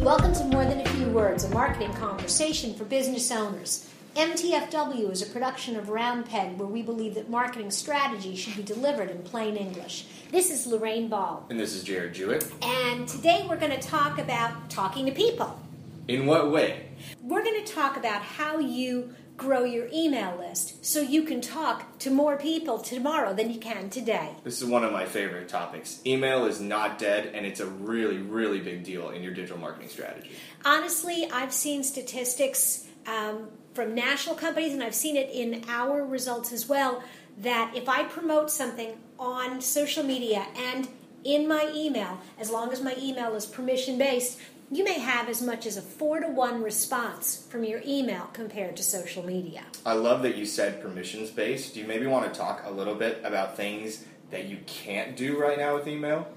Welcome to More Than a Few Words, a marketing conversation for business owners. MTFW is a production of Round Peg where we believe that marketing strategy should be delivered in plain English. This is Lorraine Ball, And this is Jared Jewett. and today we're going to talk about talking to people. In what way? We're going to talk about how you grow your email list so you can talk to more people tomorrow than you can today. This is one of my favorite topics. Email is not dead, and it's a really, really big deal in your digital marketing strategy. Honestly, I've seen statistics um, from national companies, and I've seen it in our results as well. That if I promote something on social media and in my email, as long as my email is permission based, you may have as much as a four to one response from your email compared to social media. I love that you said permissions based. Do you maybe want to talk a little bit about things that you can't do right now with email?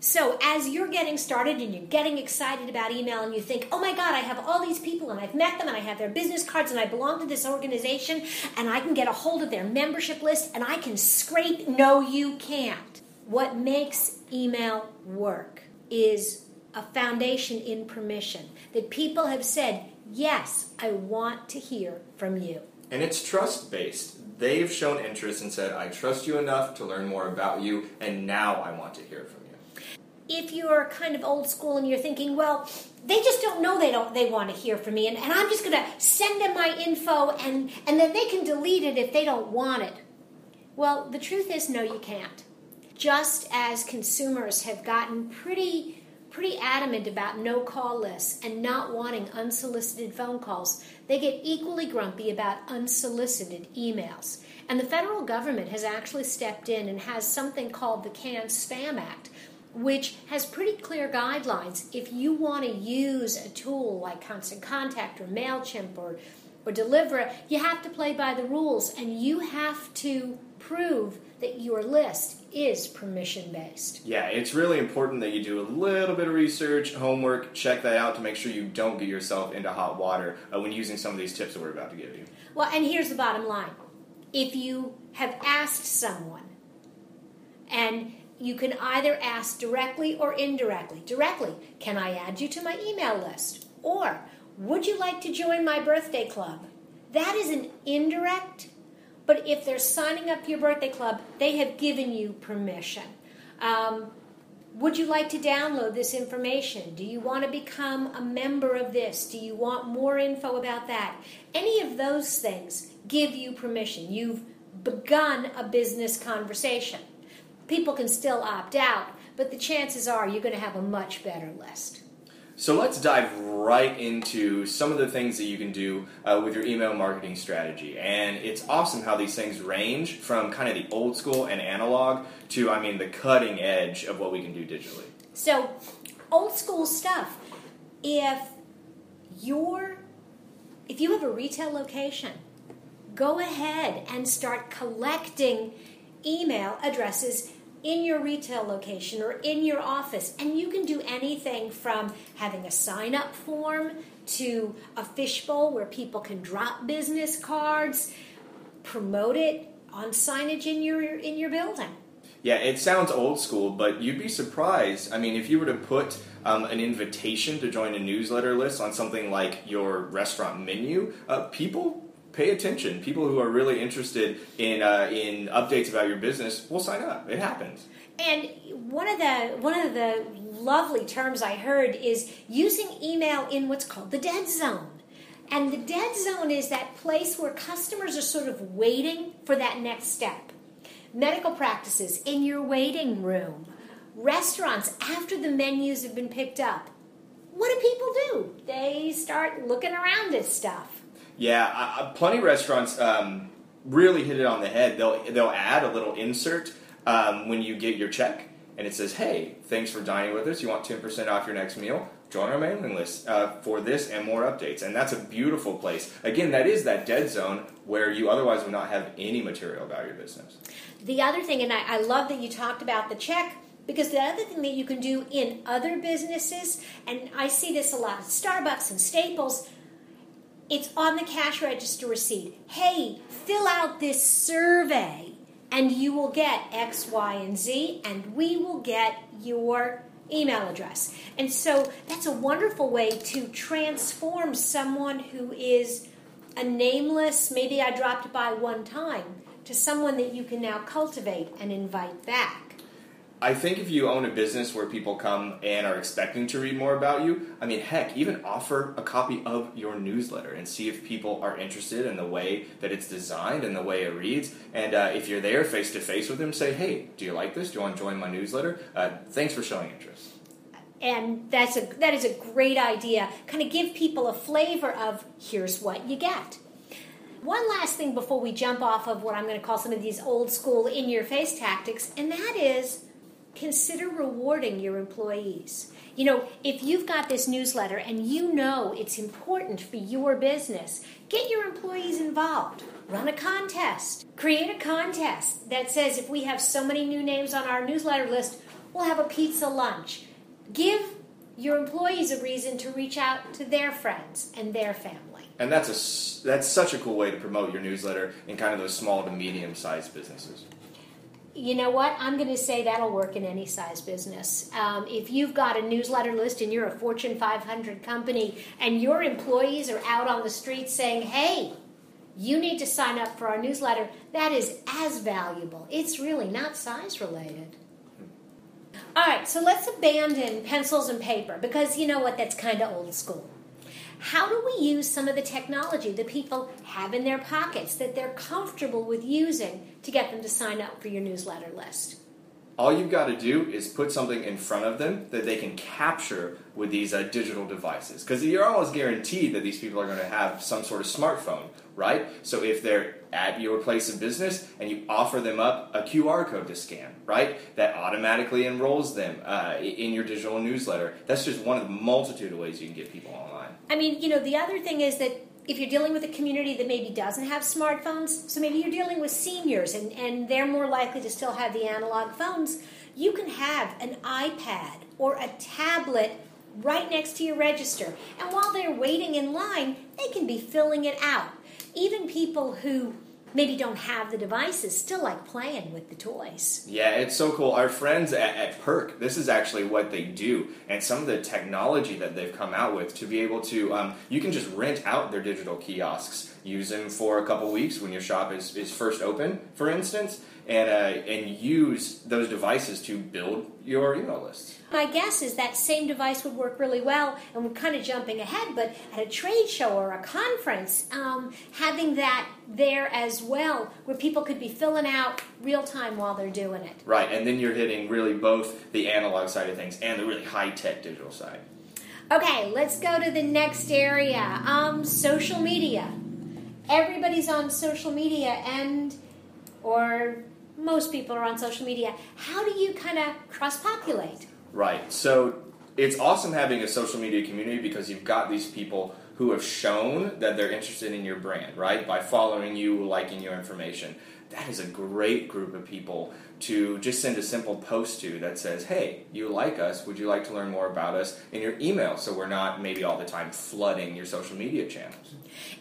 So, as you're getting started and you're getting excited about email, and you think, oh my God, I have all these people and I've met them and I have their business cards and I belong to this organization and I can get a hold of their membership list and I can scrape. No, you can't. What makes email work is a foundation in permission that people have said, yes, I want to hear from you. And it's trust based. They've shown interest and said, I trust you enough to learn more about you, and now I want to hear from you. if you're kind of old school and you're thinking, well, they just don't know they don't they want to hear from me, and, and I'm just going to send them my info, and and then they can delete it if they don't want it. Well, the truth is, no, you can't. Just as consumers have gotten pretty pretty adamant about no call lists and not wanting unsolicited phone calls, they get equally grumpy about unsolicited emails. And the federal government has actually stepped in and has something called the Can Spam Act, which has pretty clear guidelines. If you want to use a tool like Constant Contact or MailChimp or, or Delivra, you have to play by the rules and you have to prove that your list is permission based. Yeah, it's really important that you do a little bit of research, homework, check that out to make sure you don't get yourself into hot water uh, when using some of these tips that we're about to give you. Well, and here's the bottom line if you have asked someone, and you can either ask directly or indirectly. Directly, can I add you to my email list? Or, would you like to join my birthday club? That is an indirect, but if they're signing up to your birthday club, they have given you permission. Um, would you like to download this information? Do you want to become a member of this? Do you want more info about that? Any of those things give you permission. You've begun a business conversation. People can still opt out, but the chances are you're going to have a much better list. So let's dive right into some of the things that you can do uh, with your email marketing strategy. And it's awesome how these things range from kind of the old school and analog to, I mean, the cutting edge of what we can do digitally. So, old school stuff. If you're if you have a retail location, go ahead and start collecting email addresses in your retail location or in your office. And you can do anything from having a sign up form to a fishbowl where people can drop business cards, promote it on signage in your in your building. Yeah, it sounds old school, but you'd be surprised. I mean, if you were to put um, an invitation to join a newsletter list on something like your restaurant menu, uh, people pay attention. People who are really interested in uh, in updates about your business will sign up. It happens. And one of the one of the lovely terms I heard is using email in what's called the dead zone. And the dead zone is that place where customers are sort of waiting for that next step. Medical practices in your waiting room, restaurants after the menus have been picked up. What do people do? They start looking around at stuff. Yeah, I, plenty of restaurants um, really hit it on the head. They'll they'll add a little insert um, when you get your check, and it says, "Hey, thanks for dining with us. You want ten percent off your next meal? Join our mailing list uh, for this and more updates." And that's a beautiful place. Again, that is that dead zone where you otherwise would not have any material about your business. The other thing, and I, I love that you talked about the check. Because the other thing that you can do in other businesses, and I see this a lot at Starbucks and Staples, it's on the cash register receipt. Hey, fill out this survey and you will get X, Y, and Z, and we will get your email address. And so that's a wonderful way to transform someone who is a nameless, maybe I dropped by one time, to someone that you can now cultivate and invite back. I think if you own a business where people come and are expecting to read more about you, I mean, heck, even offer a copy of your newsletter and see if people are interested in the way that it's designed and the way it reads. And uh, if you're there face to face with them, say, hey, do you like this? Do you want to join my newsletter? Uh, thanks for showing interest. And that's a that is a great idea. Kind of give people a flavor of here's what you get. One last thing before we jump off of what I'm going to call some of these old school in your face tactics, and that is consider rewarding your employees. You know, if you've got this newsletter and you know it's important for your business, get your employees involved. Run a contest. Create a contest that says if we have so many new names on our newsletter list, we'll have a pizza lunch. Give your employees a reason to reach out to their friends and their family. And that's a that's such a cool way to promote your newsletter in kind of those small to medium sized businesses you know what? I'm going to say that'll work in any size business. Um, if you've got a newsletter list and you're a Fortune 500 company and your employees are out on the street saying, hey, you need to sign up for our newsletter, that is as valuable. It's really not size related. All right, so let's abandon pencils and paper because you know what? That's kind of old school. How do we use some of the technology that people have in their pockets that they're comfortable with using to get them to sign up for your newsletter list? All you've got to do is put something in front of them that they can capture with these uh, digital devices. Because you're almost guaranteed that these people are going to have some sort of smartphone, right? So if they're at your place of business and you offer them up a QR code to scan, right? That automatically enrolls them uh, in your digital newsletter. That's just one of the multitude of ways you can get people online. I mean, you know, the other thing is that if you're dealing with a community that maybe doesn't have smartphones, so maybe you're dealing with seniors and, and they're more likely to still have the analog phones, you can have an iPad or a tablet right next to your register. And while they're waiting in line, they can be filling it out. Even people who maybe don't have the devices still like playing with the toys. Yeah, it's so cool. Our friends at, at Perk, this is actually what they do, and some of the technology that they've come out with to be able to, um, you can just rent out their digital kiosks, use them for a couple weeks when your shop is, is first open, for instance, and uh, and use those devices to build your email lists. My guess is that same device would work really well, and we're kind of jumping ahead, but at a trade show or a conference, um, having that there as well, where people could be filling out real time while they're doing it. Right, and then you're hitting really both the analog side of things and the really high tech digital side. Okay, let's go to the next area. Um, social media. Everybody's on social media, and or most people are on social media. How do you kind of cross populate? Right. So it's awesome having a social media community because you've got these people who have shown that they're interested in your brand, right? By following you, liking your information. That is a great group of people to just send a simple post to that says, hey, you like us, would you like to learn more about us in your email so we're not maybe all the time flooding your social media channels.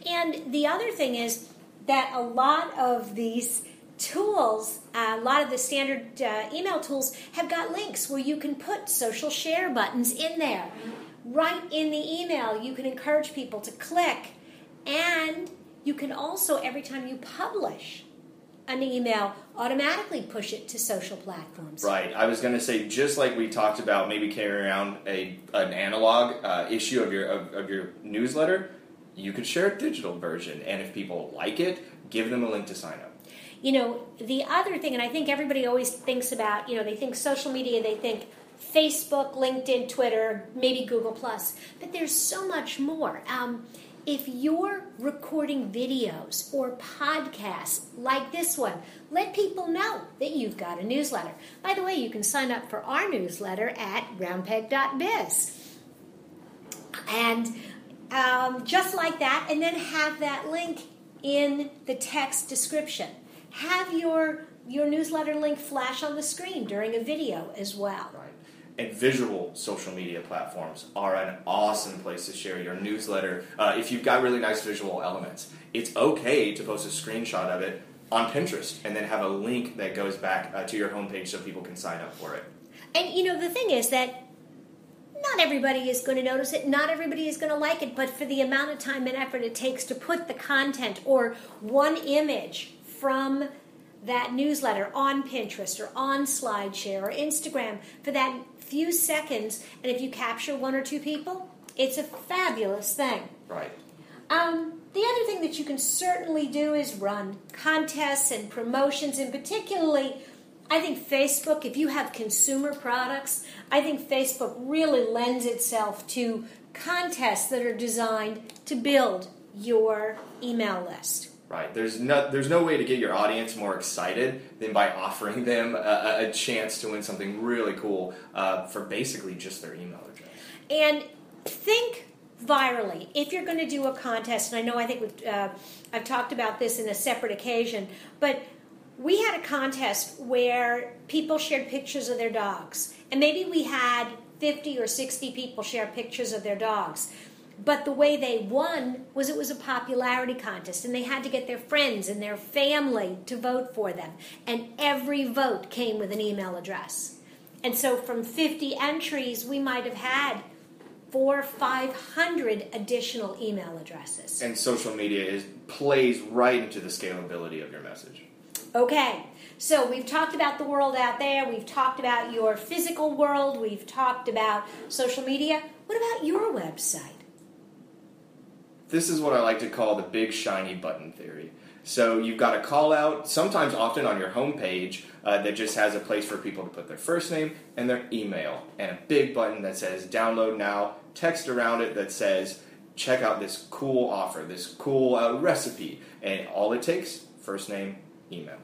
And the other thing is that a lot of these tools, uh, a lot of the standard uh, email tools have got links where you can put social share buttons in there. Right in the email, you can encourage people to click, and you can also, every time you publish, an email automatically push it to social platforms. Right. I was going to say just like we talked about maybe carrying around a an analog uh, issue of your of, of, your newsletter, you could share a digital version, and if people like it, give them a link to sign up you know, the other thing, and I think everybody always thinks about, you know, they think social media, they think Facebook, LinkedIn, Twitter, maybe Google Plus, but there's so much more. Um, if you're recording videos or podcasts like this one, let people know that you've got a newsletter. By the way, you can sign up for our newsletter at roundpeg.biz. And um, just like that, and then have that link in the text description have your your newsletter link flash on the screen during a video as well. Right. And visual social media platforms are an awesome place to share your newsletter. Uh, if you've got really nice visual elements, it's okay to post a screenshot of it on Pinterest, and then have a link that goes back uh, to your homepage so people can sign up for it. And you know, the thing is that not everybody is going to notice it, not everybody is going to like it, but for the amount of time and effort it takes to put the content or one image from that newsletter on Pinterest or on SlideShare or Instagram for that few seconds, and if you capture one or two people, it's a fabulous thing. Right. Um, the other thing that you can certainly do is run contests and promotions, and particularly, I think Facebook, if you have consumer products, I think Facebook really lends itself to contests that are designed to build your email list. Right. There's no there's no way to get your audience more excited than by offering them a, a chance to win something really cool uh, for basically just their email address. And think virally. If you're going to do a contest, and I know I think we've, uh, I've talked about this in a separate occasion, but we had a contest where people shared pictures of their dogs, and maybe we had 50 or 60 people share pictures of their dogs. But the way they won was it was a popularity contest, and they had to get their friends and their family to vote for them. And every vote came with an email address. And so from 50 entries, we might have had four, five hundred additional email addresses. And social media is plays right into the scalability of your message. Okay, so we've talked about the world out there, we've talked about your physical world, we've talked about social media. What about your website? This is what I like to call the big shiny button theory. So you've got a call out, sometimes often on your homepage, uh, that just has a place for people to put their first name and their email, and a big button that says download now, text around it that says check out this cool offer, this cool uh, recipe, and all it takes first name, email.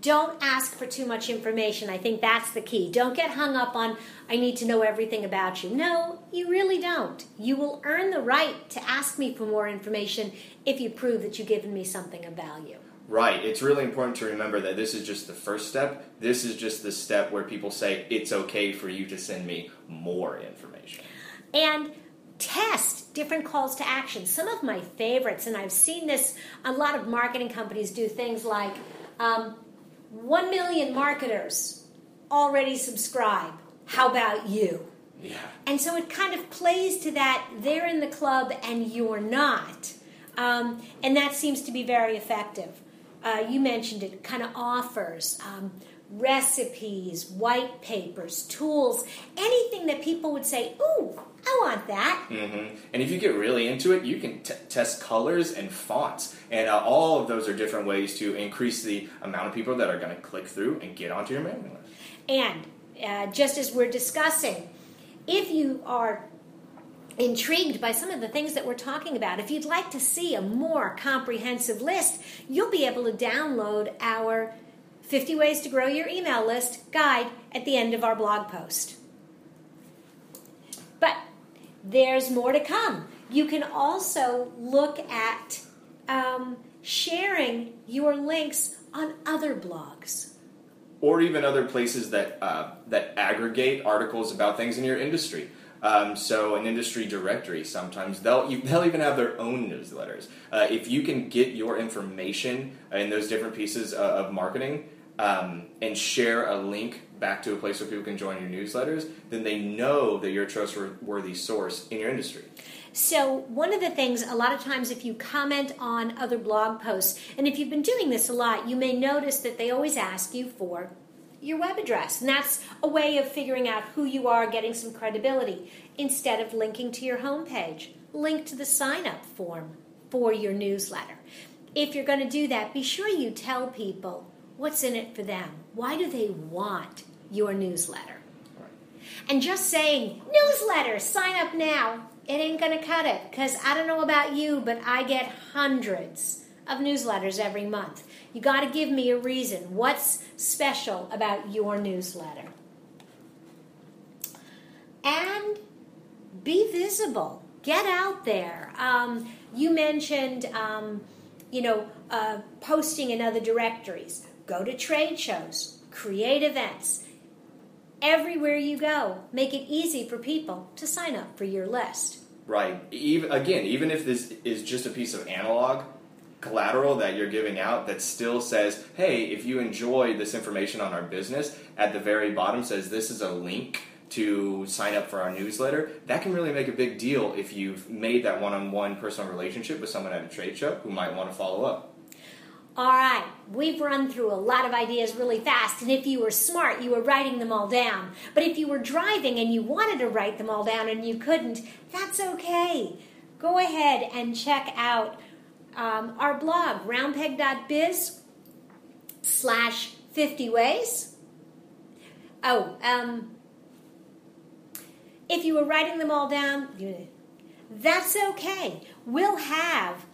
Don't ask for too much information. I think that's the key. Don't get hung up on, I need to know everything about you. No, you really don't. You will earn the right to ask me for more information if you prove that you've given me something of value. Right. It's really important to remember that this is just the first step. This is just the step where people say it's okay for you to send me more information. And test different calls to action. Some of my favorites, and I've seen this, a lot of marketing companies do things like um, 1 million marketers already subscribe. How about you? Yeah. And so it kind of plays to that they're in the club and you're not. Um, and that seems to be very effective. Uh, you mentioned it, kind of offers, um, recipes, white papers, tools, anything that people would say, ooh, I want that. Mm-hmm. And if you get really into it, you can t- test colors and fonts. And uh, all of those are different ways to increase the amount of people that are going to click through and get onto your mailing list. And uh, just as we're discussing, if you are intrigued by some of the things that we're talking about, if you'd like to see a more comprehensive list, you'll be able to download our 50 Ways to Grow Your Email List guide at the end of our blog post. But there's more to come. You can also look at um, sharing your links on other blogs. Or even other places that, uh, that aggregate articles about things in your industry. Um, so an industry directory sometimes they'll they'll even have their own newsletters. Uh, if you can get your information in those different pieces uh, of marketing um, and share a link back to a place where people can join your newsletters, then they know that you're a trustworthy source in your industry. So, one of the things, a lot of times, if you comment on other blog posts, and if you've been doing this a lot, you may notice that they always ask you for your web address. And that's a way of figuring out who you are, getting some credibility. Instead of linking to your homepage, link to the sign up form for your newsletter. If you're going to do that, be sure you tell people what's in it for them. Why do they want your newsletter? And just saying, newsletter, sign up now, it ain't going to cut it. Because I don't know about you, but I get hundreds of newsletters every month. You got to give me a reason. What's special about your newsletter? And be visible. Get out there. Um, you mentioned, um, you know, uh, posting in other directories. Go to trade shows. Create events. Everywhere you go, make it easy for people to sign up for your list. Right. Even again, even if this is just a piece of analog, collateral that you're giving out that still says, hey, if you enjoy this information on our business, at the very bottom says this is a link to sign up for our newsletter, that can really make a big deal if you've made that one on one personal relationship with someone at a trade show who might want to follow up. All right, we've run through a lot of ideas really fast, and if you were smart, you were writing them all down. But if you were driving and you wanted to write them all down and you couldn't, that's okay. Go ahead and check out um, our blog, roundpeg.biz slash 50 ways. Oh, um, if you were writing them all down, that's okay. We'll have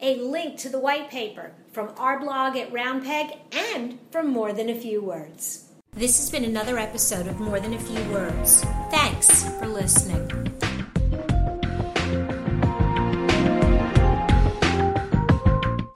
a link to the white paper from our blog at Roundpeg and from More Than a Few Words. This has been another episode of More Than a Few Words. Thanks for listening.